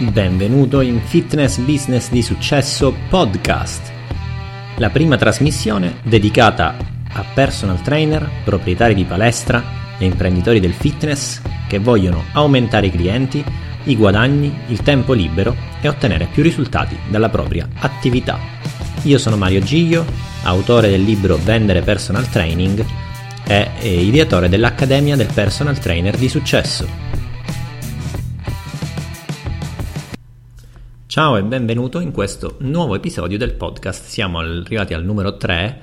Benvenuto in Fitness Business di Successo Podcast, la prima trasmissione dedicata a personal trainer, proprietari di palestra e imprenditori del fitness che vogliono aumentare i clienti, i guadagni, il tempo libero e ottenere più risultati dalla propria attività. Io sono Mario Giglio, autore del libro Vendere Personal Training e ideatore dell'Accademia del Personal Trainer di Successo Ciao e benvenuto in questo nuovo episodio del podcast. Siamo arrivati al numero 3.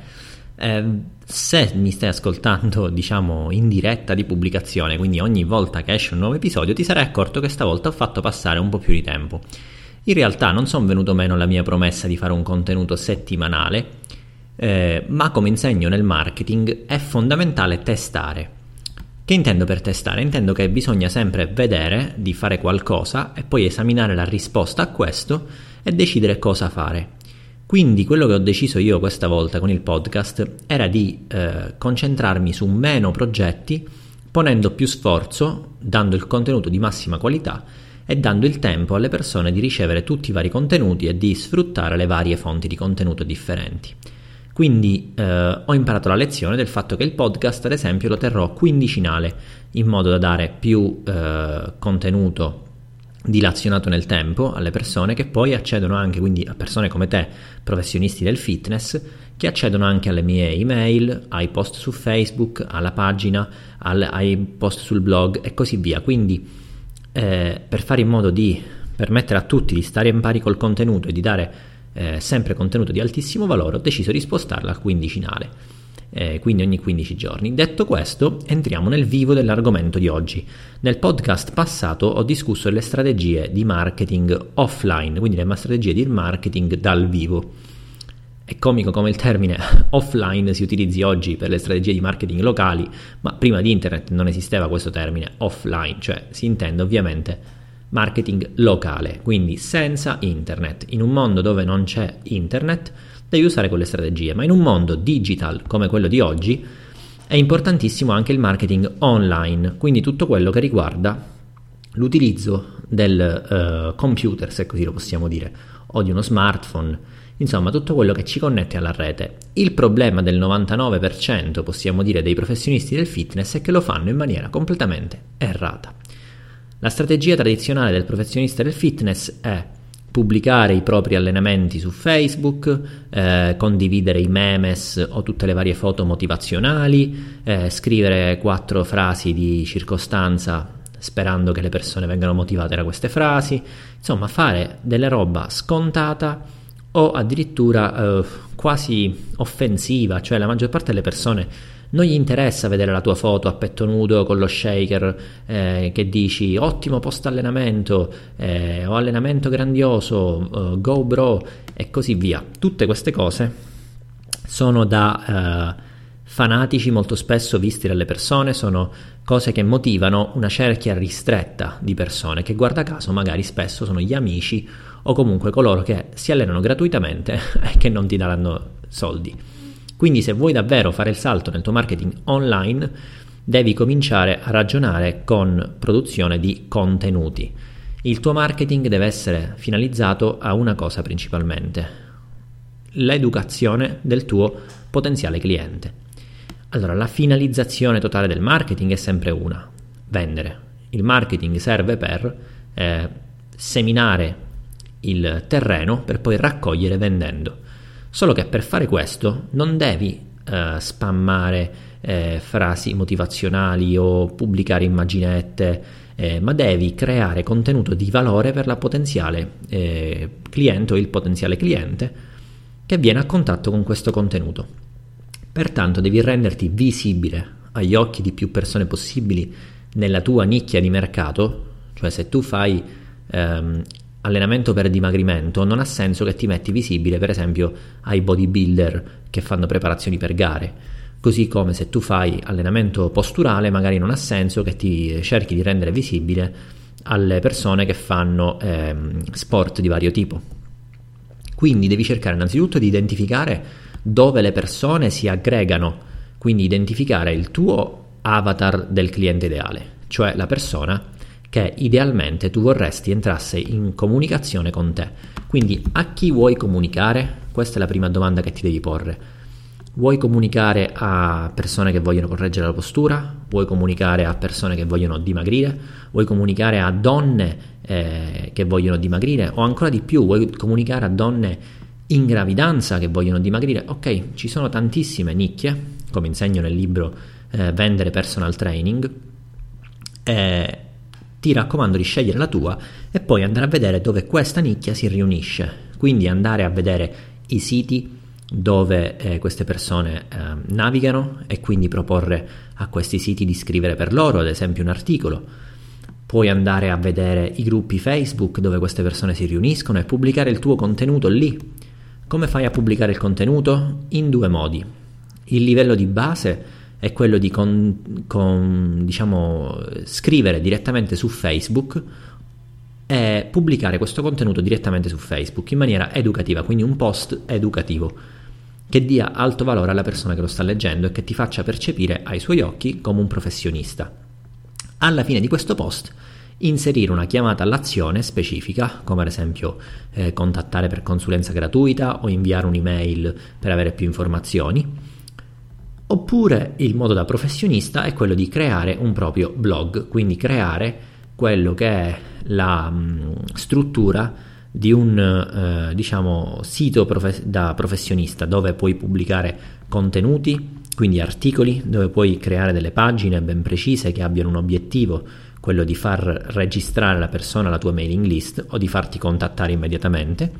Eh, se mi stai ascoltando, diciamo, in diretta di pubblicazione, quindi ogni volta che esce un nuovo episodio, ti sarai accorto che stavolta ho fatto passare un po' più di tempo. In realtà non sono venuto meno alla mia promessa di fare un contenuto settimanale, eh, ma come insegno nel marketing è fondamentale testare. Che intendo per testare? Intendo che bisogna sempre vedere di fare qualcosa e poi esaminare la risposta a questo e decidere cosa fare. Quindi quello che ho deciso io questa volta con il podcast era di eh, concentrarmi su meno progetti, ponendo più sforzo, dando il contenuto di massima qualità e dando il tempo alle persone di ricevere tutti i vari contenuti e di sfruttare le varie fonti di contenuto differenti. Quindi eh, ho imparato la lezione del fatto che il podcast, ad esempio, lo terrò quindicinale, in modo da dare più eh, contenuto dilazionato nel tempo alle persone che poi accedono anche, quindi a persone come te, professionisti del fitness, che accedono anche alle mie email, ai post su Facebook, alla pagina, al, ai post sul blog e così via. Quindi eh, per fare in modo di permettere a tutti di stare in pari col contenuto e di dare eh, sempre contenuto di altissimo valore, ho deciso di spostarla al quindicinale, eh, quindi ogni 15 giorni. Detto questo, entriamo nel vivo dell'argomento di oggi. Nel podcast passato ho discusso le strategie di marketing offline, quindi le strategie di marketing dal vivo. È comico come il termine offline si utilizzi oggi per le strategie di marketing locali, ma prima di internet non esisteva questo termine offline, cioè si intende ovviamente marketing locale, quindi senza internet. In un mondo dove non c'è internet devi usare quelle strategie, ma in un mondo digital come quello di oggi è importantissimo anche il marketing online, quindi tutto quello che riguarda l'utilizzo del uh, computer, se così lo possiamo dire, o di uno smartphone, insomma tutto quello che ci connette alla rete. Il problema del 99%, possiamo dire, dei professionisti del fitness è che lo fanno in maniera completamente errata. La strategia tradizionale del professionista del fitness è pubblicare i propri allenamenti su Facebook, eh, condividere i memes o tutte le varie foto motivazionali, eh, scrivere quattro frasi di circostanza sperando che le persone vengano motivate da queste frasi, insomma fare delle roba scontata o addirittura eh, quasi offensiva, cioè la maggior parte delle persone non gli interessa vedere la tua foto a petto nudo con lo shaker eh, che dici ottimo post allenamento eh, o allenamento grandioso, uh, go bro e così via. Tutte queste cose sono da uh, fanatici molto spesso visti dalle persone, sono cose che motivano una cerchia ristretta di persone che guarda caso magari spesso sono gli amici o comunque coloro che si allenano gratuitamente e che non ti daranno soldi. Quindi se vuoi davvero fare il salto nel tuo marketing online, devi cominciare a ragionare con produzione di contenuti. Il tuo marketing deve essere finalizzato a una cosa principalmente, l'educazione del tuo potenziale cliente. Allora, la finalizzazione totale del marketing è sempre una, vendere. Il marketing serve per eh, seminare il terreno per poi raccogliere vendendo. Solo che per fare questo non devi uh, spammare eh, frasi motivazionali o pubblicare immaginette, eh, ma devi creare contenuto di valore per la potenziale eh, cliente o il potenziale cliente che viene a contatto con questo contenuto. Pertanto devi renderti visibile agli occhi di più persone possibili nella tua nicchia di mercato, cioè se tu fai ehm, allenamento per dimagrimento non ha senso che ti metti visibile per esempio ai bodybuilder che fanno preparazioni per gare. Così come se tu fai allenamento posturale magari non ha senso che ti cerchi di rendere visibile alle persone che fanno ehm, sport di vario tipo. Quindi devi cercare innanzitutto di identificare dove le persone si aggregano quindi identificare il tuo avatar del cliente ideale cioè la persona che idealmente tu vorresti entrasse in comunicazione con te. Quindi a chi vuoi comunicare? Questa è la prima domanda che ti devi porre. Vuoi comunicare a persone che vogliono correggere la postura? Vuoi comunicare a persone che vogliono dimagrire? Vuoi comunicare a donne eh, che vogliono dimagrire? O ancora di più, vuoi comunicare a donne in gravidanza che vogliono dimagrire? Ok, ci sono tantissime nicchie, come insegno nel libro eh, Vendere Personal Training. Eh, ti raccomando di scegliere la tua e poi andare a vedere dove questa nicchia si riunisce. Quindi andare a vedere i siti dove eh, queste persone eh, navigano e quindi proporre a questi siti di scrivere per loro, ad esempio un articolo. Puoi andare a vedere i gruppi Facebook dove queste persone si riuniscono e pubblicare il tuo contenuto lì. Come fai a pubblicare il contenuto? In due modi. Il livello di base è quello di con, con, diciamo, scrivere direttamente su Facebook e pubblicare questo contenuto direttamente su Facebook in maniera educativa, quindi un post educativo che dia alto valore alla persona che lo sta leggendo e che ti faccia percepire ai suoi occhi come un professionista. Alla fine di questo post inserire una chiamata all'azione specifica, come ad esempio eh, contattare per consulenza gratuita o inviare un'email per avere più informazioni. Oppure il modo da professionista è quello di creare un proprio blog, quindi creare quello che è la mh, mm, struttura di un eh, diciamo, sito profe- da professionista dove puoi pubblicare contenuti, quindi articoli, dove puoi creare delle pagine ben precise che abbiano un obiettivo, quello di far registrare la persona alla tua mailing list o di farti contattare immediatamente.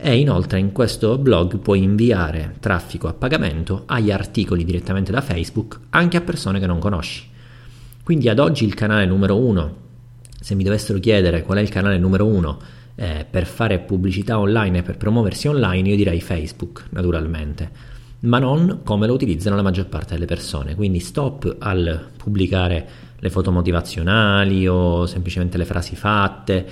E inoltre in questo blog puoi inviare traffico a pagamento agli articoli direttamente da Facebook anche a persone che non conosci. Quindi ad oggi il canale numero uno se mi dovessero chiedere qual è il canale numero uno eh, per fare pubblicità online e per promuoversi online, io direi Facebook, naturalmente, ma non come lo utilizzano la maggior parte delle persone. Quindi stop al pubblicare le foto motivazionali o semplicemente le frasi fatte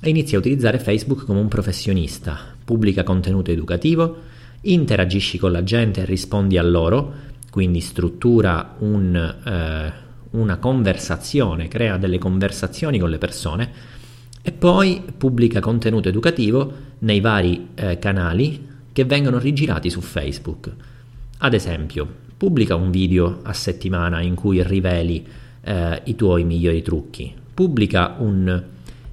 e inizia a utilizzare Facebook come un professionista. Pubblica contenuto educativo, interagisci con la gente e rispondi a loro, quindi struttura un... Eh, una conversazione, crea delle conversazioni con le persone e poi pubblica contenuto educativo nei vari eh, canali che vengono rigirati su Facebook. Ad esempio, pubblica un video a settimana in cui riveli eh, i tuoi migliori trucchi, pubblica un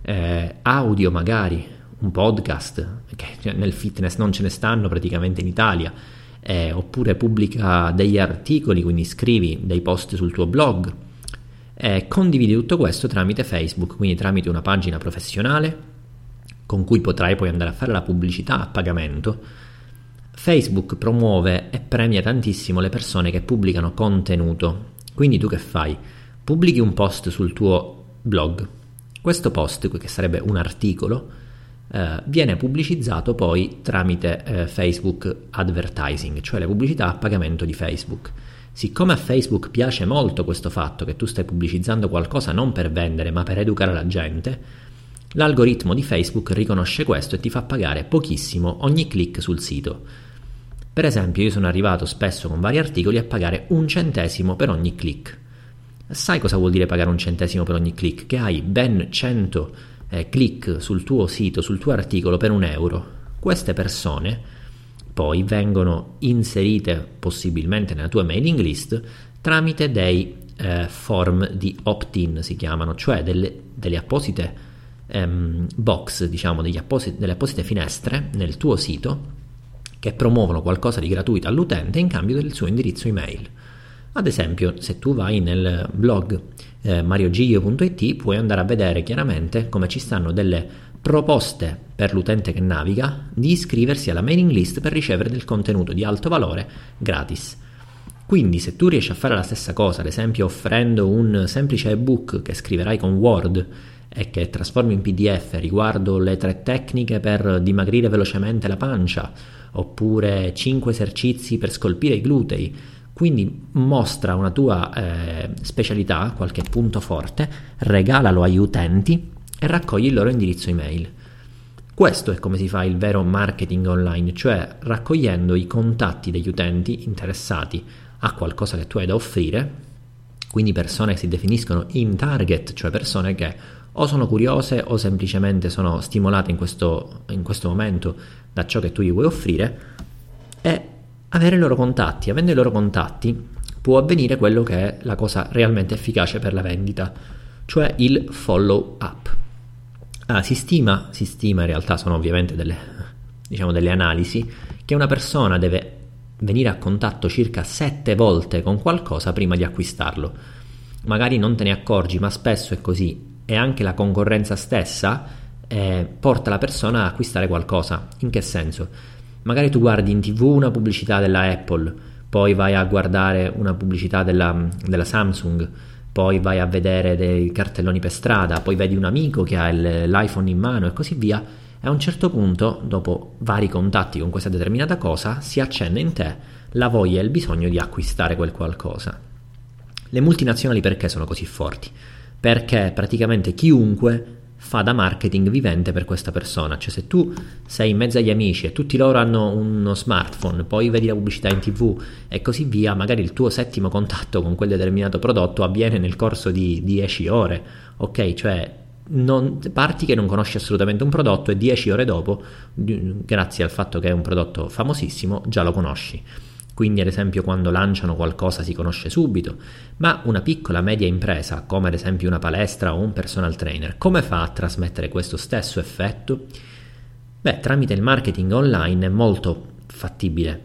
eh, audio magari, un podcast, che nel fitness non ce ne stanno praticamente in Italia, eh, oppure pubblica degli articoli, quindi scrivi dei post sul tuo blog, eh, condividi tutto questo tramite Facebook, quindi tramite una pagina professionale con cui potrai poi andare a fare la pubblicità a pagamento. Facebook promuove e premia tantissimo le persone che pubblicano contenuto. Quindi tu che fai? Pubblichi un post sul tuo blog. Questo post, che sarebbe un articolo, eh, viene pubblicizzato poi tramite eh, Facebook Advertising, cioè le pubblicità a pagamento di Facebook. Siccome a Facebook piace molto questo fatto che tu stai pubblicizzando qualcosa non per vendere ma per educare la gente, l'algoritmo di Facebook riconosce questo e ti fa pagare pochissimo ogni click sul sito. Per esempio io sono arrivato spesso con vari articoli a pagare un centesimo per ogni click. Sai cosa vuol dire pagare un centesimo per ogni click? Che hai ben 100 eh, click sul tuo sito, sul tuo articolo per un euro. Queste persone poi vengono inserite possibilmente nella tua mailing list tramite dei eh, form di opt-in si chiamano, cioè delle, delle apposite ehm, box, diciamo, apposit- delle apposite finestre nel tuo sito che promuovono qualcosa di gratuito all'utente in cambio del suo indirizzo email. Ad esempio, se tu vai nel blog eh, mariogiglio.it puoi andare a vedere chiaramente come ci stanno delle proposte per l'utente che naviga di iscriversi alla mailing list per ricevere del contenuto di alto valore gratis. Quindi se tu riesci a fare la stessa cosa, ad esempio offrendo un semplice ebook che scriverai con Word e che trasformi in PDF riguardo le tre tecniche per dimagrire velocemente la pancia, oppure 5 esercizi per scolpire i glutei, quindi mostra una tua eh, specialità, qualche punto forte, regalalo agli utenti e raccogli il loro indirizzo email. Questo è come si fa il vero marketing online, cioè raccogliendo i contatti degli utenti interessati a qualcosa che tu hai da offrire, quindi persone che si definiscono in target, cioè persone che o sono curiose o semplicemente sono stimolate in questo, in questo momento da ciò che tu gli vuoi offrire, e avere i loro contatti. Avendo i loro contatti può avvenire quello che è la cosa realmente efficace per la vendita, cioè il follow up. Ah, si, stima, si stima, in realtà sono ovviamente delle, diciamo, delle analisi, che una persona deve venire a contatto circa 7 volte con qualcosa prima di acquistarlo. Magari non te ne accorgi, ma spesso è così. E anche la concorrenza stessa eh, porta la persona a acquistare qualcosa. In che senso? Magari tu guardi in tv una pubblicità della Apple, poi vai a guardare una pubblicità della, della Samsung, poi vai a vedere dei cartelloni per strada, poi vedi un amico che ha il, l'iPhone in mano e così via, e a un certo punto, dopo vari contatti con questa determinata cosa, si accende in te la voglia e il bisogno di acquistare quel qualcosa. Le multinazionali perché sono così forti? Perché praticamente chiunque fa da marketing vivente per questa persona. Cioè se tu sei in mezzo agli amici e tutti loro hanno uno smartphone, poi vedi la pubblicità in tv e così via, magari il tuo settimo contatto con quel determinato prodotto avviene nel corso di 10 ore, ok? Cioè non, parti che non conosci assolutamente un prodotto e 10 ore dopo, grazie al fatto che è un prodotto famosissimo, già lo conosci. Quindi ad esempio quando lanciano qualcosa si conosce subito, ma una piccola media impresa, come ad esempio una palestra o un personal trainer, come fa a trasmettere questo stesso effetto? Beh, tramite il marketing online è molto fattibile.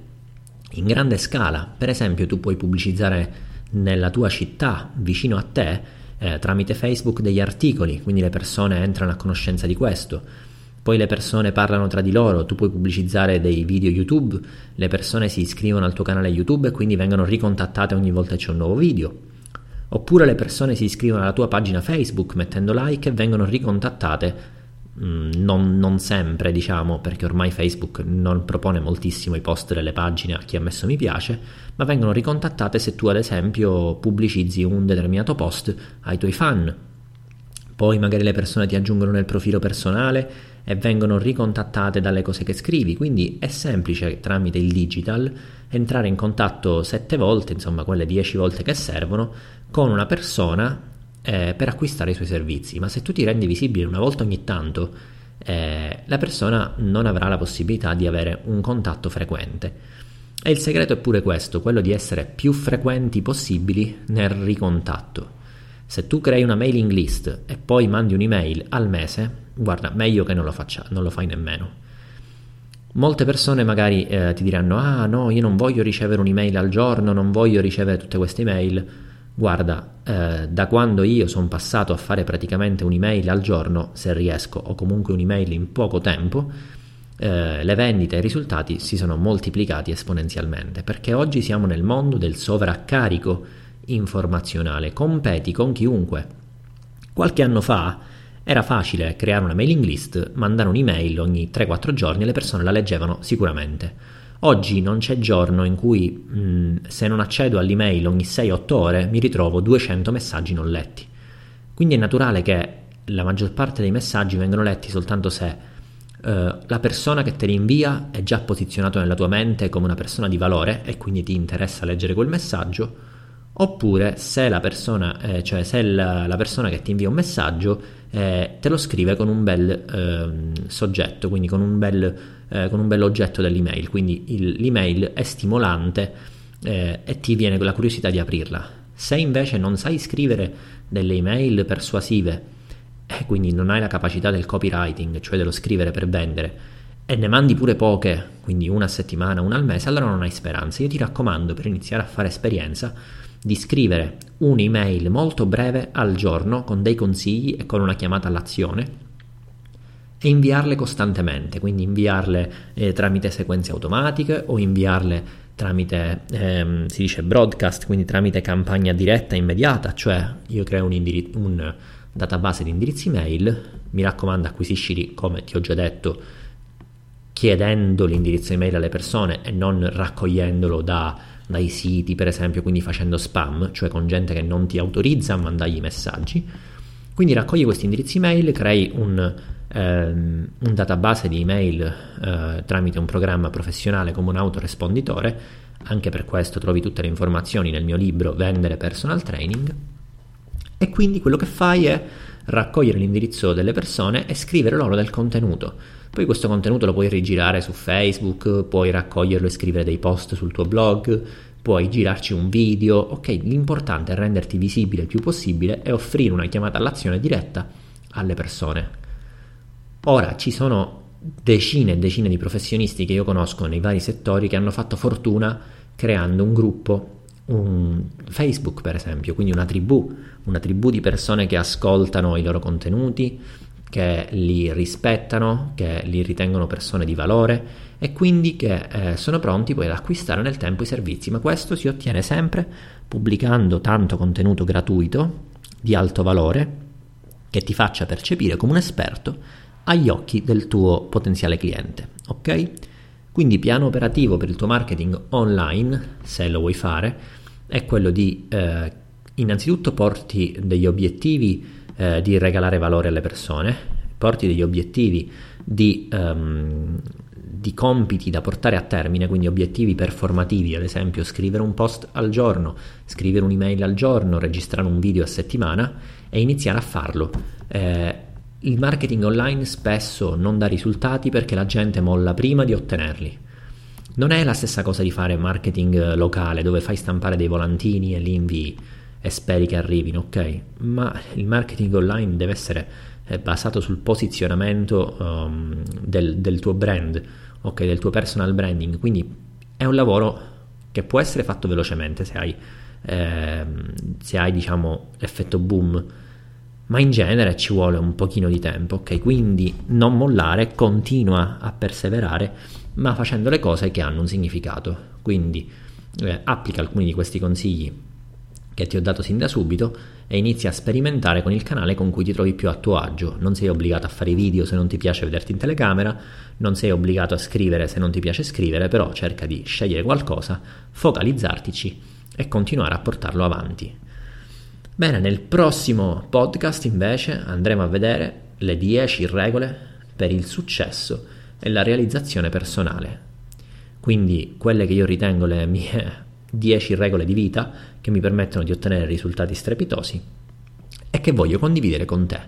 In grande scala, per esempio tu puoi pubblicizzare nella tua città, vicino a te, eh, tramite Facebook degli articoli, quindi le persone entrano a conoscenza di questo poi le persone parlano tra di loro, tu puoi pubblicizzare dei video YouTube, le persone si iscrivono al tuo canale YouTube e quindi vengono ricontattate ogni volta che c'è un nuovo video. Oppure le persone si iscrivono alla tua pagina Facebook mettendo like e vengono ricontattate, mm, non, non, sempre diciamo, perché ormai Facebook non propone moltissimo i post delle pagine a chi ha messo mi piace, ma vengono ricontattate se tu ad esempio pubblicizzi un determinato post ai tuoi fan. Poi magari le persone ti aggiungono nel profilo personale e vengono ricontattate dalle cose che scrivi, quindi è semplice tramite il digital entrare in contatto sette volte, insomma quelle dieci volte che servono, con una persona eh, per acquistare i suoi servizi, ma se tu ti rendi visibile una volta ogni tanto, eh, la persona non avrà la possibilità di avere un contatto frequente. E il segreto è pure questo, quello di essere più frequenti possibili nel ricontatto. Se tu crei una mailing list e poi mandi un'email al mese, guarda, meglio che non lo, faccia, non lo fai nemmeno. Molte persone magari eh, ti diranno: Ah, no, io non voglio ricevere un'email al giorno, non voglio ricevere tutte queste email. Guarda, eh, da quando io sono passato a fare praticamente un'email al giorno, se riesco, o comunque un'email in poco tempo, eh, le vendite e i risultati si sono moltiplicati esponenzialmente. Perché oggi siamo nel mondo del sovraccarico informazionale, competi con chiunque. Qualche anno fa era facile creare una mailing list, mandare un'email ogni 3-4 giorni e le persone la leggevano sicuramente. Oggi non c'è giorno in cui mh, se non accedo all'email ogni 6-8 ore mi ritrovo 200 messaggi non letti. Quindi è naturale che la maggior parte dei messaggi vengono letti soltanto se Uh, la persona che te li invia è già posizionato nella tua mente come una persona di valore e quindi ti interessa leggere quel messaggio, oppure se la persona, eh, cioè se la, la persona che ti invia un messaggio eh, te lo scrive con un bel eh, soggetto, quindi con un bel, eh, con un bel oggetto dell'email, quindi il, l'email è stimolante eh, e ti viene la curiosità di aprirla. Se invece non sai scrivere delle email persuasive e quindi non hai la capacità del copywriting, cioè dello scrivere per vendere, e ne mandi pure poche, quindi una a settimana, una al mese, allora non hai speranza. Io ti raccomando per iniziare a fare esperienza di scrivere un'email molto breve al giorno con dei consigli e con una chiamata all'azione e inviarle costantemente, quindi inviarle eh, tramite sequenze automatiche o inviarle tramite, ehm, si dice broadcast, quindi tramite campagna diretta immediata, cioè io creo un, indiri- un database di indirizzi mail, mi raccomando acquisiscili come ti ho già detto chiedendo l'indirizzo email alle persone e non raccogliendolo da dai siti, per esempio, quindi facendo spam, cioè con gente che non ti autorizza a mandargli messaggi. Quindi raccogli questi indirizzi email, crei un, ehm, un database di email eh, tramite un programma professionale come un autoresponditore. Anche per questo trovi tutte le informazioni nel mio libro Vendere Personal Training. E quindi quello che fai è raccogliere l'indirizzo delle persone e scrivere loro del contenuto. Poi questo contenuto lo puoi rigirare su Facebook, puoi raccoglierlo e scrivere dei post sul tuo blog, puoi girarci un video, ok? L'importante è renderti visibile il più possibile e offrire una chiamata all'azione diretta alle persone. Ora ci sono decine e decine di professionisti che io conosco nei vari settori che hanno fatto fortuna creando un gruppo, un Facebook per esempio, quindi una tribù, una tribù di persone che ascoltano i loro contenuti, che li rispettano, che li ritengono persone di valore e quindi che eh, sono pronti poi ad acquistare nel tempo i servizi, ma questo si ottiene sempre pubblicando tanto contenuto gratuito di alto valore che ti faccia percepire come un esperto agli occhi del tuo potenziale cliente, ok? Quindi piano operativo per il tuo marketing online, se lo vuoi fare, è quello di eh, innanzitutto porti degli obiettivi eh, di regalare valore alle persone, porti degli obiettivi di, um, di, compiti da portare a termine, quindi obiettivi performativi, ad esempio scrivere un post al giorno, scrivere un'email al giorno, registrare un video a settimana e iniziare a farlo. Eh, il marketing online spesso non dà risultati perché la gente molla prima di ottenerli. Non è la stessa cosa di fare marketing locale dove fai stampare dei volantini e li invii e speri che arrivino, ok? Ma il marketing online deve essere eh, basato sul posizionamento um, del, del, tuo brand, ok? Del tuo personal branding. Quindi è un lavoro che può essere fatto velocemente se hai, eh, se hai diciamo, l'effetto boom. Ma in genere ci vuole un pochino di tempo, ok? Quindi non mollare, continua a perseverare, ma facendo le cose che hanno un significato. Quindi eh, applica alcuni di questi consigli che ti ho dato sin da subito e inizi a sperimentare con il canale con cui ti trovi più a tuo agio. Non sei obbligato a fare i video se non ti piace vederti in telecamera, non sei obbligato a scrivere se non ti piace scrivere, però cerca di scegliere qualcosa, focalizzartici e continuare a portarlo avanti. Bene, nel prossimo podcast invece andremo a vedere le 10 regole per il successo e la realizzazione personale. Quindi quelle che io ritengo le mie 10 regole di vita che mi permettono di ottenere risultati strepitosi e che voglio condividere con te.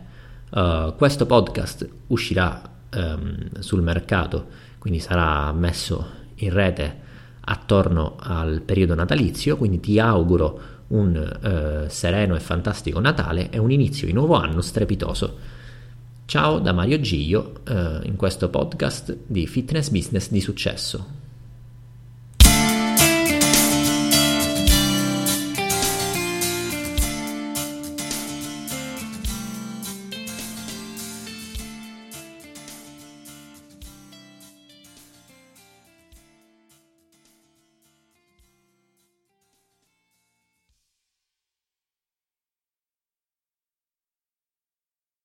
Uh, questo podcast uscirà um, sul mercato, quindi sarà messo in rete attorno al periodo natalizio, quindi ti auguro un uh, sereno e fantastico Natale e un inizio di nuovo anno strepitoso. Ciao da Mario Giglio uh, in questo podcast di fitness business di successo.